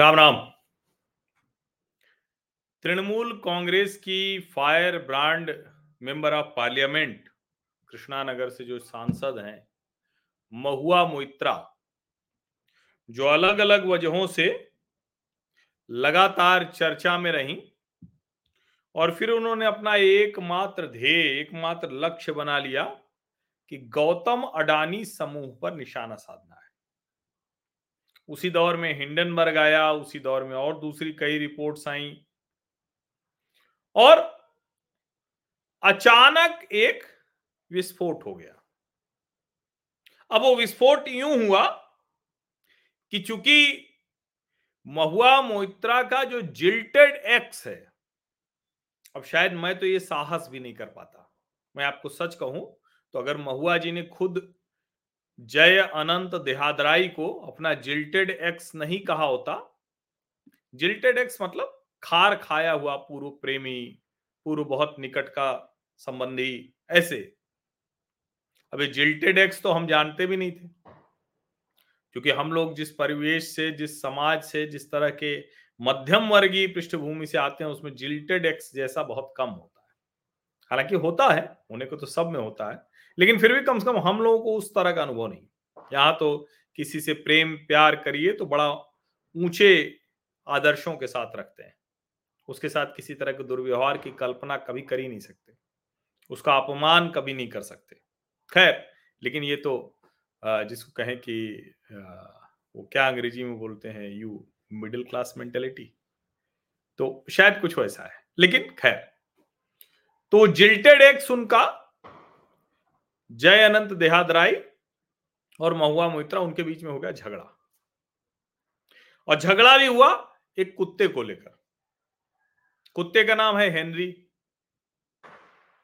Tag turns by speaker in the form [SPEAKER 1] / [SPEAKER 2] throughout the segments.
[SPEAKER 1] राम राम। तृणमूल कांग्रेस की fire brand member of parliament, Krishnanagar से जो सांसद हैं, महुआ मोइत्रा, जो अलग अलग वजहों से लगातार चर्चा में रही और फिर उन्होंने अपना एकमात्र ध्येय, एकमात्र लक्ष्य बना लिया कि गौतम अडानी समूह पर निशाना साधना उसी दौर में हिंडनबर्ग आया, उसी दौर में और दूसरी कई रिपोर्ट्स आई। और अचानक एक विस्फोट हो गया। अब वो विस्फोट यूँ हुआ कि चूँकि महुआ मोहित्रा का जो जिल्टेड एक्स है, अब शायद मैं तो ये साहस भी नहीं कर पाता। मैं आपको सच कहूँ तो अगर महुआ जी ने खुद जय अनंत देहादराई को अपना जिल्टेड एक्स नहीं कहा होता। जिल्टेड एक्स मतलब खार खाया हुआ पूर्व प्रेमी, पूर्व बहुत निकट का संबंधी, ऐसे। अभी जिल्टेड एक्स तो हम जानते भी नहीं थे। क्योंकि हम लोग जिस परिवेश से, जिस समाज से, जिस तरह के मध्यम वर्गीय पृष्ठभूमि से आते हैं, उसमें जिल्टेड एक्स जैसा बहुत कम होता है। हालाँकि होता है, होने को तो सब में होता है। लेकिन फिर भी कम से कम हम लोगों को उस तरह का अनुभव नहीं यहाँ तो किसी से प्रेम, प्यार करिए तो बड़ा ऊँचे आदर्शों के साथ रखते हैं। उसके साथ किसी तरह के दुर्व्यवहार की कल्पना कभी कर ही नहीं सकते। उसका अपमान कभी नहीं कर सकते। खैर, लेकिन ये तो जिसको कहें कि वो क्या अंग्रेज़ी में बोलते हैं, यू मिडिल क्लास मेंटेलिटी? तो शायद कुछ वैसा है। लेकिन खैर तो जिल्टेड एक्स उनका जय अनंत देहादराई और महुआ मोहित्रा उनके बीच में हो गया झगड़ा। और झगड़ा भी हुआ एक कुत्ते को लेकर। कुत्ते का नाम है हेनरी।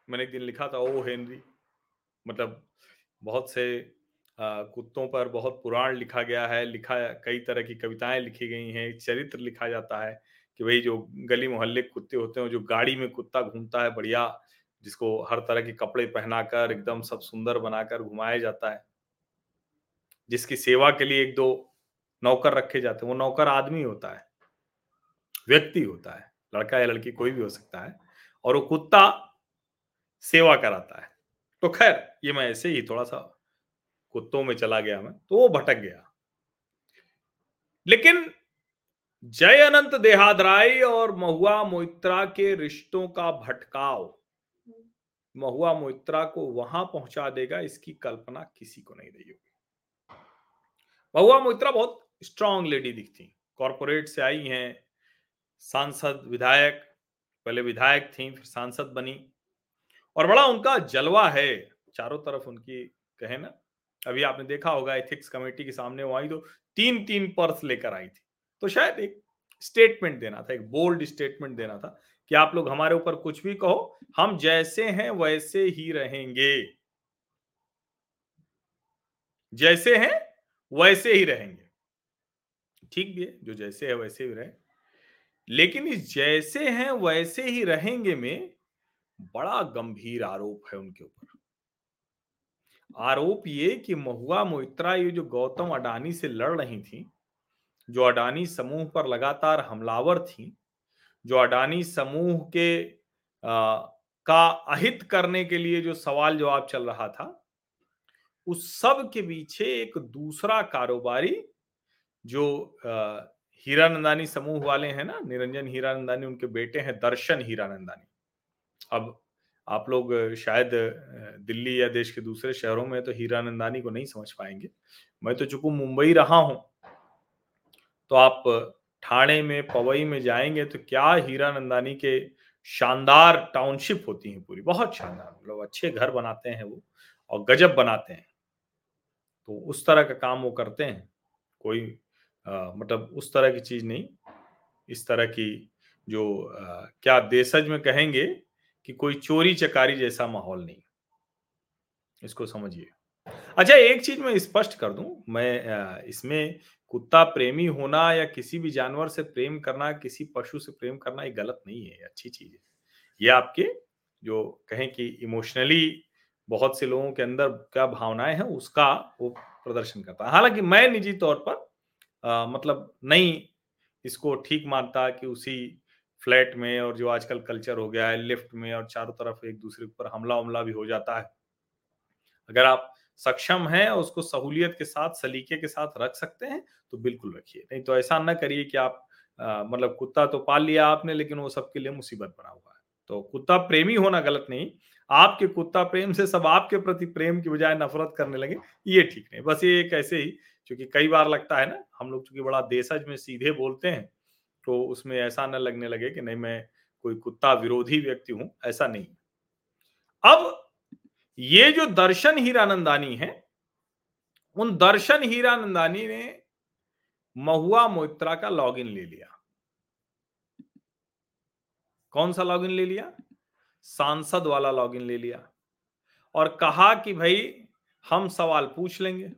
[SPEAKER 1] मैंने एक दिन लिखा था, ओ हेनरी। मतलब बहुत से कुत्तों पर बहुत पुराण लिखा गया है, लिखा, कई तरह की कविताएँ लिखी गई हैं चरित्र लिखा जाता है कि भाई जो गली मोहल्ले कुत्ते होते हैं, जो गाड़ी में कुत्ता घूमता है, बढ़िया जिसको हर तरह के कपड़े पहनाकर एकदम सब सुंदर बनाकर घुमाया जाता है। जिसकी सेवा के लिए एक दो नौकर रखे जाते हैं, वो नौकर आदमी होता है, व्यक्ति होता है, लड़का या लड़की कोई भी हो सकता है, और वो कुत्ता सेवा कराता है। तो खैर, ये मैं ऐसे ही थोड़ा सा कुत्तों में चला गया मैं तो वो भटक गया। लेकिन जय अनंत देहादराई और महुआ मोइत्रा के रिश्तों का भटकाव महुआ मोइत्रा को वहाँ पहुँचा देगा, इसकी कल्पना किसी को नहीं रही होगी। महुआ मोइत्रा बहुत स्ट्रांग लेडी दिखती कॉरपोरेट से आई हैं, सांसद, विधायक, पहले विधायक थी, फिर सांसद बनी। और बड़ा उनका जलवा है, चारों तरफ़ उनकी, कहे ना, अभी आपने देखा होगा एथिक्स कमेटी के सामने वो आई तो तीन तीन पर्स लेकर आई थी। तो शायद एक स्टेटमेंट देना था, एक बोल्ड स्टेटमेंट देना था कि आप लोग हमारे ऊपर कुछ भी कहो, हम जैसे हैं वैसे ही रहेंगे। जैसे हैं वैसे ही रहेंगे। ठीक भी है, जो जैसे है वैसे ही रहे। लेकिन इस जैसे हैं वैसे ही रहेंगे में बड़ा गंभीर आरोप है उनके ऊपर। आरोप ये कि महुआ मोइत्रा, ये जो गौतम अडानी से लड़ रही थी, जो अडानी समूह पर लगातार हमलावर थी जो अडानी समूह के आ, का अहित करने के लिए जो सवाल जवाब चल रहा था उस सब के पीछे एक दूसरा कारोबारी जो हीरानंदानी समूह वाले हैं ना निरंजन हीरानंदानी उनके बेटे हैं दर्शन हीरानंदानी। अब आप लोग शायद दिल्ली या देश के दूसरे शहरों में तो हीरानंदानी को नहीं समझ पाएँगे। मैं तो चूँकि मुंबई रहा हूँ तो आप ठाणे में पवई में जाएँगे तो क्या हीरानंदानी के शानदार टाउनशिप होती है पूरी। बहुत शानदार मतलब अच्छे घर बनाते हैं वो और गजब बनाते हैं। तो उस तरह का काम वो करते हैं। कोई आ, मतलब उस तरह की चीज़ नहीं इस तरह की जो आ, क्या देशज में कहेंगे कि कोई चोरी चकारी जैसा माहौल नहीं। इसको समझिए। अच्छा एक चीज़ मैं स्पष्ट कर दूँ। मैं इसमें कुत्ता प्रेमी होना या किसी भी जानवर से प्रेम करना किसी पशु से प्रेम करना ये गलत नहीं है अच्छी चीज़ है। ये आपके जो कहें कि इमोशनली बहुत से लोगों के अंदर क्या भावनाएँ हैं उसका वो प्रदर्शन करता है। हालाँकि मैं निजी तौर पर आ, मतलब नहीं इसको ठीक मानता कि उसी फ्लैट में और जो आजकल कल्चर हो गया है लिफ्ट में और चारों तरफ़ एक दूसरे पर हमला उमला भी हो जाता है। अगर आप सक्षम है और उसको सहूलियत के साथ, सलीके के साथ रख सकते हैं तो बिल्कुल रखिए। नहीं तो ऐसा ना करिए कि आप मतलब कुत्ता तो पाल लिया आपने, लेकिन वो सबके लिए मुसीबत बना हुआ है। तो कुत्ता प्रेमी होना गलत नहीं, आपके कुत्ता प्रेम से सब आपके प्रति प्रेम की बजाय नफरत करने लगे, ये ठीक नहीं। बस ये एक ऐसे ही, क्योंकि कई बार लगता है ना, हम लोग चूँकि बड़ा देशज में सीधे बोलते हैं तो उसमें ऐसा न लगने लगे कि नहीं, मैं कोई कुत्ता विरोधी व्यक्ति हूँ, ऐसा नहीं अब ये जो दर्शन हीरानंदानी है, उन दर्शन हीरानंदानी ने महुआ मोइत्रा का लॉगिन ले लिया। कौन सा लॉगिन ले लिया? सांसद वाला लॉगिन ले लिया और कहा कि भाई, हम सवाल पूछ लेंगे।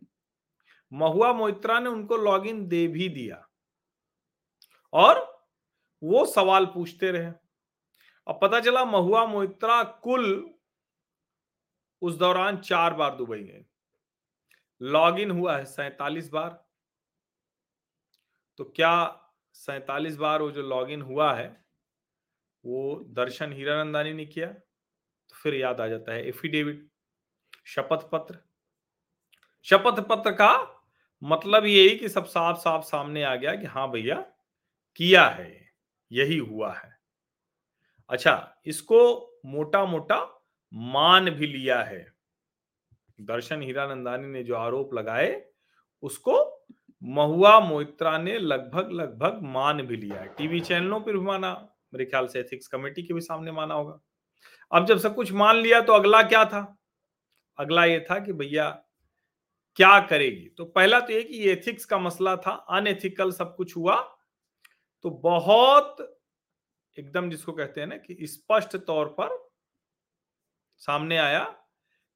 [SPEAKER 1] महुआ मोइत्रा ने उनको लॉगिन दे भी दिया और वो सवाल पूछते रहे। अब पता चला महुआ मोइत्रा कुल उस दौरान चार बार दुबई गए। लॉग इन हुआ है सैतालीस बार। तो क्या सैतालीस बार वो जो लॉगिन हुआ है, वो दर्शन हीरानंदानी ने किया? तो फिर याद आ जाता है एफिडेविट शपथ पत्र शपथ पत्र का मतलब यही कि सब साफ़ साफ़ सामने आ गया कि हाँ भैया, किया है, यही हुआ है। अच्छा इसको मोटा मोटा मान भी लिया है। दर्शन हीरानंदानी ने जो आरोप लगाए, उसको महुआ मोइत्रा ने लगभग लगभग मान भी लिया है। टीवी चैनलों पर भी माना, मेरे ख्याल से एथिक्स कमेटी के भी सामने माना होगा। अब जब सब कुछ मान लिया तो अगला क्या था? अगला ये था कि भैया, क्या करेगी? तो पहला तो ये कि ये एथिक्स का मसला था, अनएथिकल सब कुछ हुआ तो बहुत एकदम जिसको कहते हैं ना कि स्पष्ट तौर पर सामने आया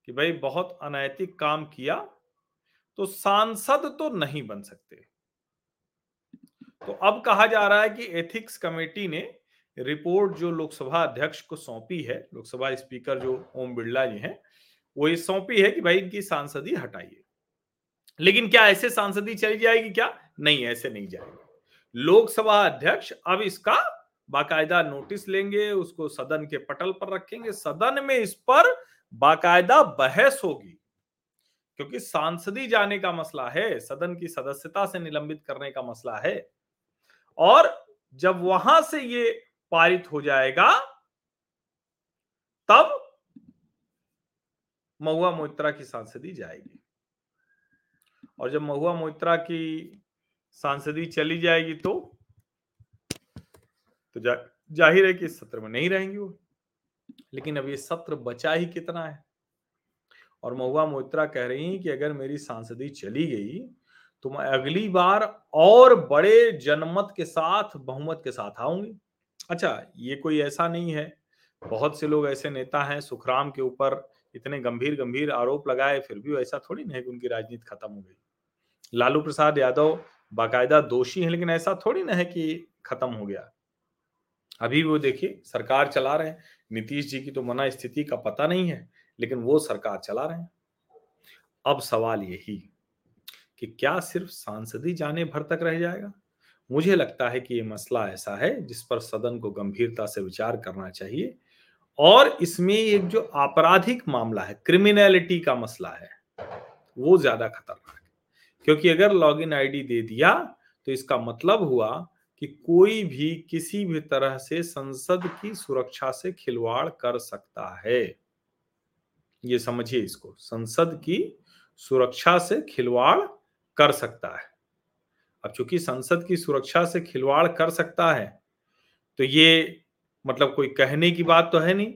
[SPEAKER 1] कि भाई बहुत अनैतिक काम किया तो सांसद तो नहीं बन सकते। तो अब कहा जा रहा है कि एथिक्स कमेटी ने रिपोर्ट जो लोकसभा अध्यक्ष को सौंपी है, लोकसभा स्पीकर जो ओम बिरला जी हैं, वो ये सौंपी है कि भाई इनकी सांसदी हटाइए। लेकिन क्या ऐसे सांसदी चली जाएगी क्या? नहीं, ऐसे नहीं जाएगी। लोकसभा अध्यक्ष अब इसका बाकायदा नोटिस लेंगे, उसको सदन के पटल पर रखेंगे, सदन में इस पर बाकायदा बहस होगी। क्योंकि सांसदी जाने का मसला है, सदन की सदस्यता से निलंबित करने का मसला है। और जब वहाँ से ये पारित हो जाएगा, तब महुआ मोहित्रा की सांसदी जाएगी। और जब महुआ मोहित्रा की सांसदी चली जाएगी तो तो जा, ज़ाहिर है कि इस सत्र में नहीं रहेंगी वो। लेकिन अब ये सत्र बचा ही कितना है? और महुआ मोहित्रा कह रही हैं कि अगर मेरी सांसदी चली गई तो मैं अगली बार और बड़े जनमत के साथ बहुमत के साथ आऊँगी। अच्छा ये कोई ऐसा नहीं है। बहुत से लोग ऐसे नेता हैं सुखराम के ऊपर इतने गंभीर गंभीर आरोप लगाए फिर भी ऐसा थोड़ी नहीं है कि उनकी राजनीति खत्म हो गई। लालू प्रसाद यादव बाकायदा दोषी है लेकिन ऐसा थोड़ी ना है कि खत्म हो गया। अभी वो देखिए, सरकार चला रहे हैं। नीतीश जी की तो मना स्थिति का पता नहीं है, लेकिन वो सरकार चला रहे हैं। अब सवाल यही कि क्या सिर्फ़ सांसदी जाने भर तक रह जाएगा? मुझे लगता है कि ये मसला ऐसा है जिस पर सदन को गंभीरता से विचार करना चाहिए। और इसमें एक जो आपराधिक मामला है, क्रिमिनलिटी का मसला है, वो ज़्यादा खतरनाक है। क्योंकि अगर लॉगिन आईडी दे दिया तो इसका मतलब हुआ कि कोई भी किसी भी तरह से संसद की सुरक्षा से खिलवाड़ कर सकता है। ये समझिए इसको, संसद की सुरक्षा से खिलवाड़ कर सकता है। अब चूँकि संसद की सुरक्षा से खिलवाड़ कर सकता है तो ये मतलब कोई कहने की बात तो है नहीं,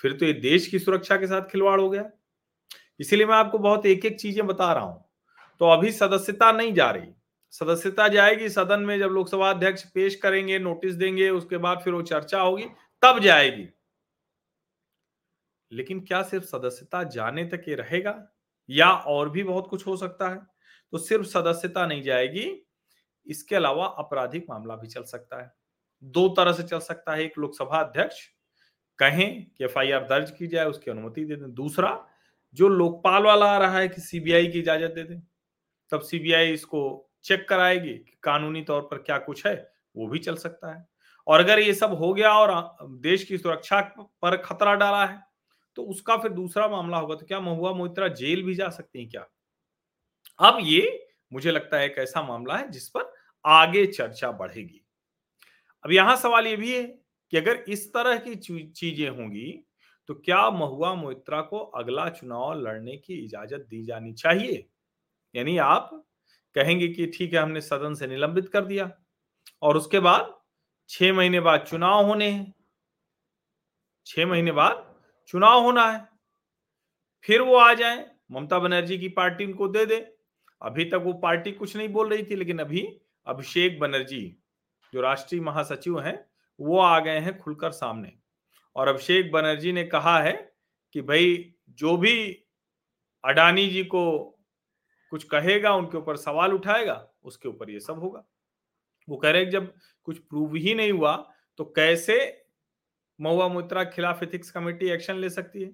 [SPEAKER 1] फिर तो ये देश की सुरक्षा के साथ खिलवाड़ हो गया। इसीलिए मैं आपको बहुत एक एक चीज़ें बता रहा हूँ। तो अभी सदस्यता नहीं जा रही। सदस्यता जाएगी, सदन में जब लोकसभा अध्यक्ष पेश करेंगे, नोटिस देंगे, उसके बाद फिर वो चर्चा होगी, तब जाएगी। लेकिन क्या सिर्फ़ सदस्यता जाने तक ये रहेगा? या और भी बहुत कुछ हो सकता है? तो सिर्फ़ सदस्यता नहीं जाएगी, इसके अलावा आपराधिक मामला भी चल सकता है। दो तरह से चल सकता है, एक लोकसभा अध्यक्ष कहें कि एफआईआर दर्ज की जाए, उसकी अनुमति दे दें। दूसरा, जो लोकपाल वाला आ रहा है कि सीबीआई की इजाज़त दे दें, तब सीबीआई इसको चेक कराएगी कि कानूनी तौर पर क्या कुछ है, वो भी चल सकता है। और अगर ये सब हो गया और देश की सुरक्षा पर खतरा डाला है तो उसका फिर दूसरा मामला होगा तो क्या महुआ मोहित्रा जेल भी जा सकती हैं क्या? अब ये मुझे लगता है एक ऐसा मामला है जिस पर आगे चर्चा बढ़ेगी। अब यहाँ सवाल ये भी है कि अगर इस तरह की चीज़ें होंगी तो क्या महुआ मोहित्रा को अगला चुनाव लड़ने की इजाज़त दी जानी चाहिए? यानी आप कहेंगे कि ठीक है, हमने सदन से निलंबित कर दिया। और उसके बाद छह महीने बाद चुनाव होने हैं। छह महीने बाद चुनाव होना है। फिर वो आ जाए, ममता बनर्जी की पार्टी उनको दे दे। अभी तक वो पार्टी कुछ नहीं बोल रही थी, लेकिन अभी अभिषेक बनर्जी, जो राष्ट्रीय महासचिव हैं, वो आ गए हैं खुलकर सामने। और अभिषेक बनर्जी ने कहा है कि भाई, जो भी अडानी जी को कुछ कहेगा उनके ऊपर सवाल उठाएगा उसके ऊपर ये सब होगा। वो कह रहे जब कुछ प्रूव ही नहीं हुआ तो कैसे महुआ मुत्रा खिलाफ एथिक्स कमेटी एक्शन ले सकती है?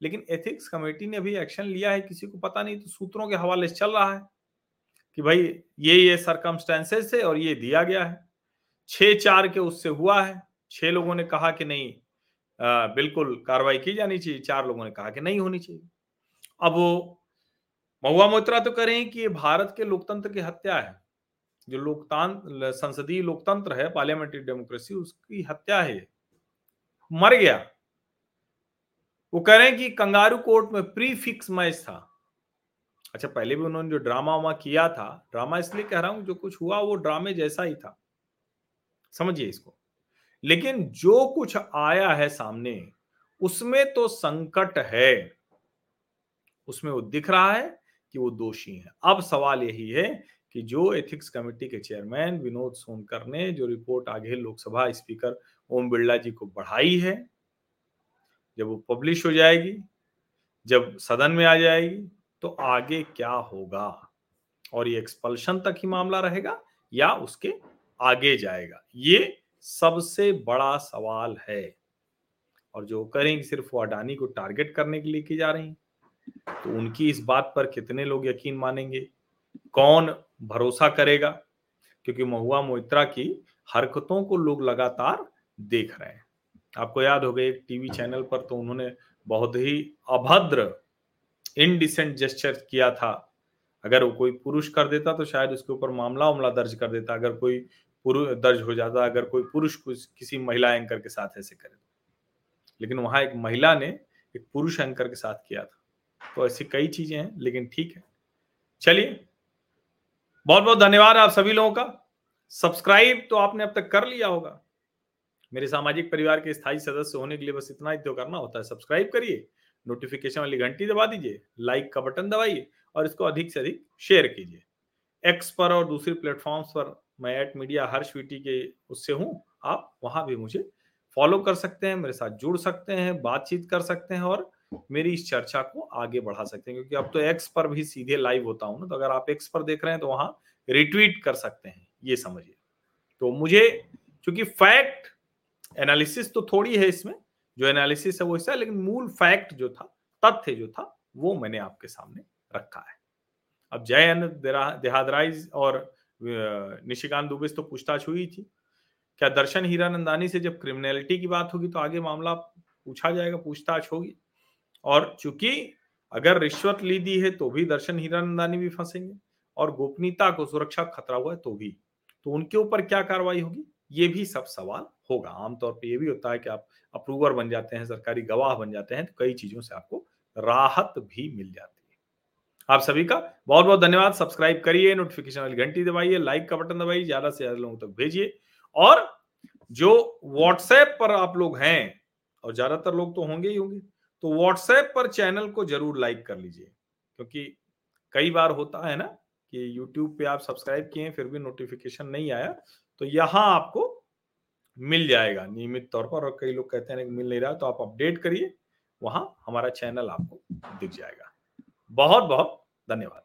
[SPEAKER 1] लेकिन एथिक्स कमेटी ने अभी एक्शन लिया है किसी को पता नहीं तो सूत्रों के हवाले से चल रहा है कि भाई ये ये सरकमस्टेंसेस है और ये दिया गया है। छह चार के उससे हुआ है। छह लोगों ने कहा कि नहीं आ, बिल्कुल कार्रवाई की जानी चाहिए चार लोगों ने कहा कि नहीं होनी चाहिए। अब वो महुआ मोत्रा तो करें कि भारत के लोकतंत्र की हत्या है। जो लोकतंत्र संसदीय लोकतंत्र है, पार्लियामेंट्री डेमोक्रेसी, उसकी हत्या है मर गया। वो कह रहे हैं कि कंगारू कोर्ट में प्री फिक्स मैच था। अच्छा पहले भी उन्होंने जो ड्रामा वामा किया था, ड्रामा इसलिए कह रहा हूँ, जो कुछ हुआ वो ड्रामे जैसा ही था। समझिए इसको। लेकिन जो कुछ आया है सामने, उसमें तो संकट है। उसमें वो दिख रहा है कि वो दोषी है। अब सवाल यही है कि जो एथिक्स कमेटी के चेयरमैन विनोद सोनकर ने जो रिपोर्ट आगे लोकसभा स्पीकर ओम बिरला जी को बढ़ाई है, जब वो पब्लिश हो जाएगी, जब सदन में आ जाएगी तो आगे क्या होगा? और ये एक्सपल्शन तक ही मामला रहेगा या उसके आगे जाएगा? ये सबसे बड़ा सवाल है। और जो करेंगे, सिर्फ़ वो अडानी को टारगेट करने के लिए की जा रही तो उनकी इस बात पर कितने लोग यकीन मानेंगे? कौन भरोसा करेगा? क्योंकि महुआ मोइत्रा की हरकतों को लोग लगातार देख रहे हैं। आपको याद हो गए एक टीवी चैनल पर तो उन्होंने बहुत ही अभद्र इनडिसेंट जेस्चर किया था। अगर वो कोई पुरुष कर देता तो शायद उसके ऊपर मामला उमला दर्ज कर देता। अगर कोई पुरुष दर्ज हो जाता, अगर कोई पुरुष किसी महिला एंकर के साथ ऐसे करे। लेकिन वहाँ एक महिला ने एक पुरुष एंकर के साथ किया था। तो ऐसी कई चीज़ें हैं, लेकिन ठीक है। चलिए बहुत बहुत धन्यवाद आप सभी लोगों का। सब्सक्राइब तो आपने अब तक कर लिया होगा। मेरे सामाजिक परिवार के स्थायी सदस्य होने के लिए बस इतना ही तो करना होता है। सब्सक्राइब करिए, नोटिफिकेशन वाली घंटी दबा दीजिए, लाइक का बटन दबाइए और इसको अधिक से अधिक शेयर कीजिए। एक्स पर और दूसरे प्लेटफॉर्म्स पर मैं एट मीडिया हर स्वीटी के उससे हूँ। आप वहाँ भी मुझे फॉलो कर सकते हैं, मेरे साथ जुड़ सकते हैं, बातचीत कर सकते हैं और मेरी इस चर्चा को आगे बढ़ा सकते हैं, क्योंकि अब तो एक्स पर भी सीधे लाइव होता हूँ ना तो अगर आप एक्स पर देख रहे हैं तो वहाँ रिट्वीट कर सकते हैं, ये समझिए। तो मुझे, क्योंकि फैक्ट एनालिसिस तो थोड़ी है इसमें, जो एनालिसिस है वो हिस्सा लेकिन मूल फैक्ट जो था, तथ्य जो था, वो मैंने आपके सामने रखा है। अब जय देहादराइज और निशिकांत दुबे तो पूछताछ हुई थी। क्या दर्शन हीरानंदानी से जब क्रिमिनलिटी की बात होगी तो आगे मामला पूछा जाएगा, पूछताछ होगी। और चूँकि अगर रिश्वत ली दी है तो भी दर्शन हीरानंदानी भी फंसेंगे और गोपनीयता को सुरक्षा खतरा हुआ है तो भी। तो उनके ऊपर क्या कार्रवाई होगी? ये भी सब सवाल होगा। आमतौर पर यह भी होता है कि आप अप्रूवर बन जाते हैं, सरकारी गवाह बन जाते हैं तो कई चीज़ों से आपको राहत भी मिल जाती है। आप सभी का बहुत बहुत धन्यवाद। सब्सक्राइब करिए, नोटिफिकेशन वाली घंटी दबाइए, लाइक का बटन दबाइए, ज़्यादा से ज़्यादा लोगों तक भेजिए। और जो व्हाट्सएप पर आप लोग हैं, और ज़्यादातर लोग तो होंगे ही होंगे तो व्हाट्सएप पर चैनल को ज़रूर लाइक कर लीजिए, क्योंकि कई बार होता है ना कि यूट्यूब पे आप सब्सक्राइब किए फिर भी नोटिफिकेशन नहीं आया तो यहाँ आपको मिल जाएगा नियमित तौर पर, और कई लोग कहते हैं मिल नहीं रहा तो आप अपडेट करिए, वहाँ हमारा चैनल आपको दिख जाएगा। बहुत बहुत धन्यवाद।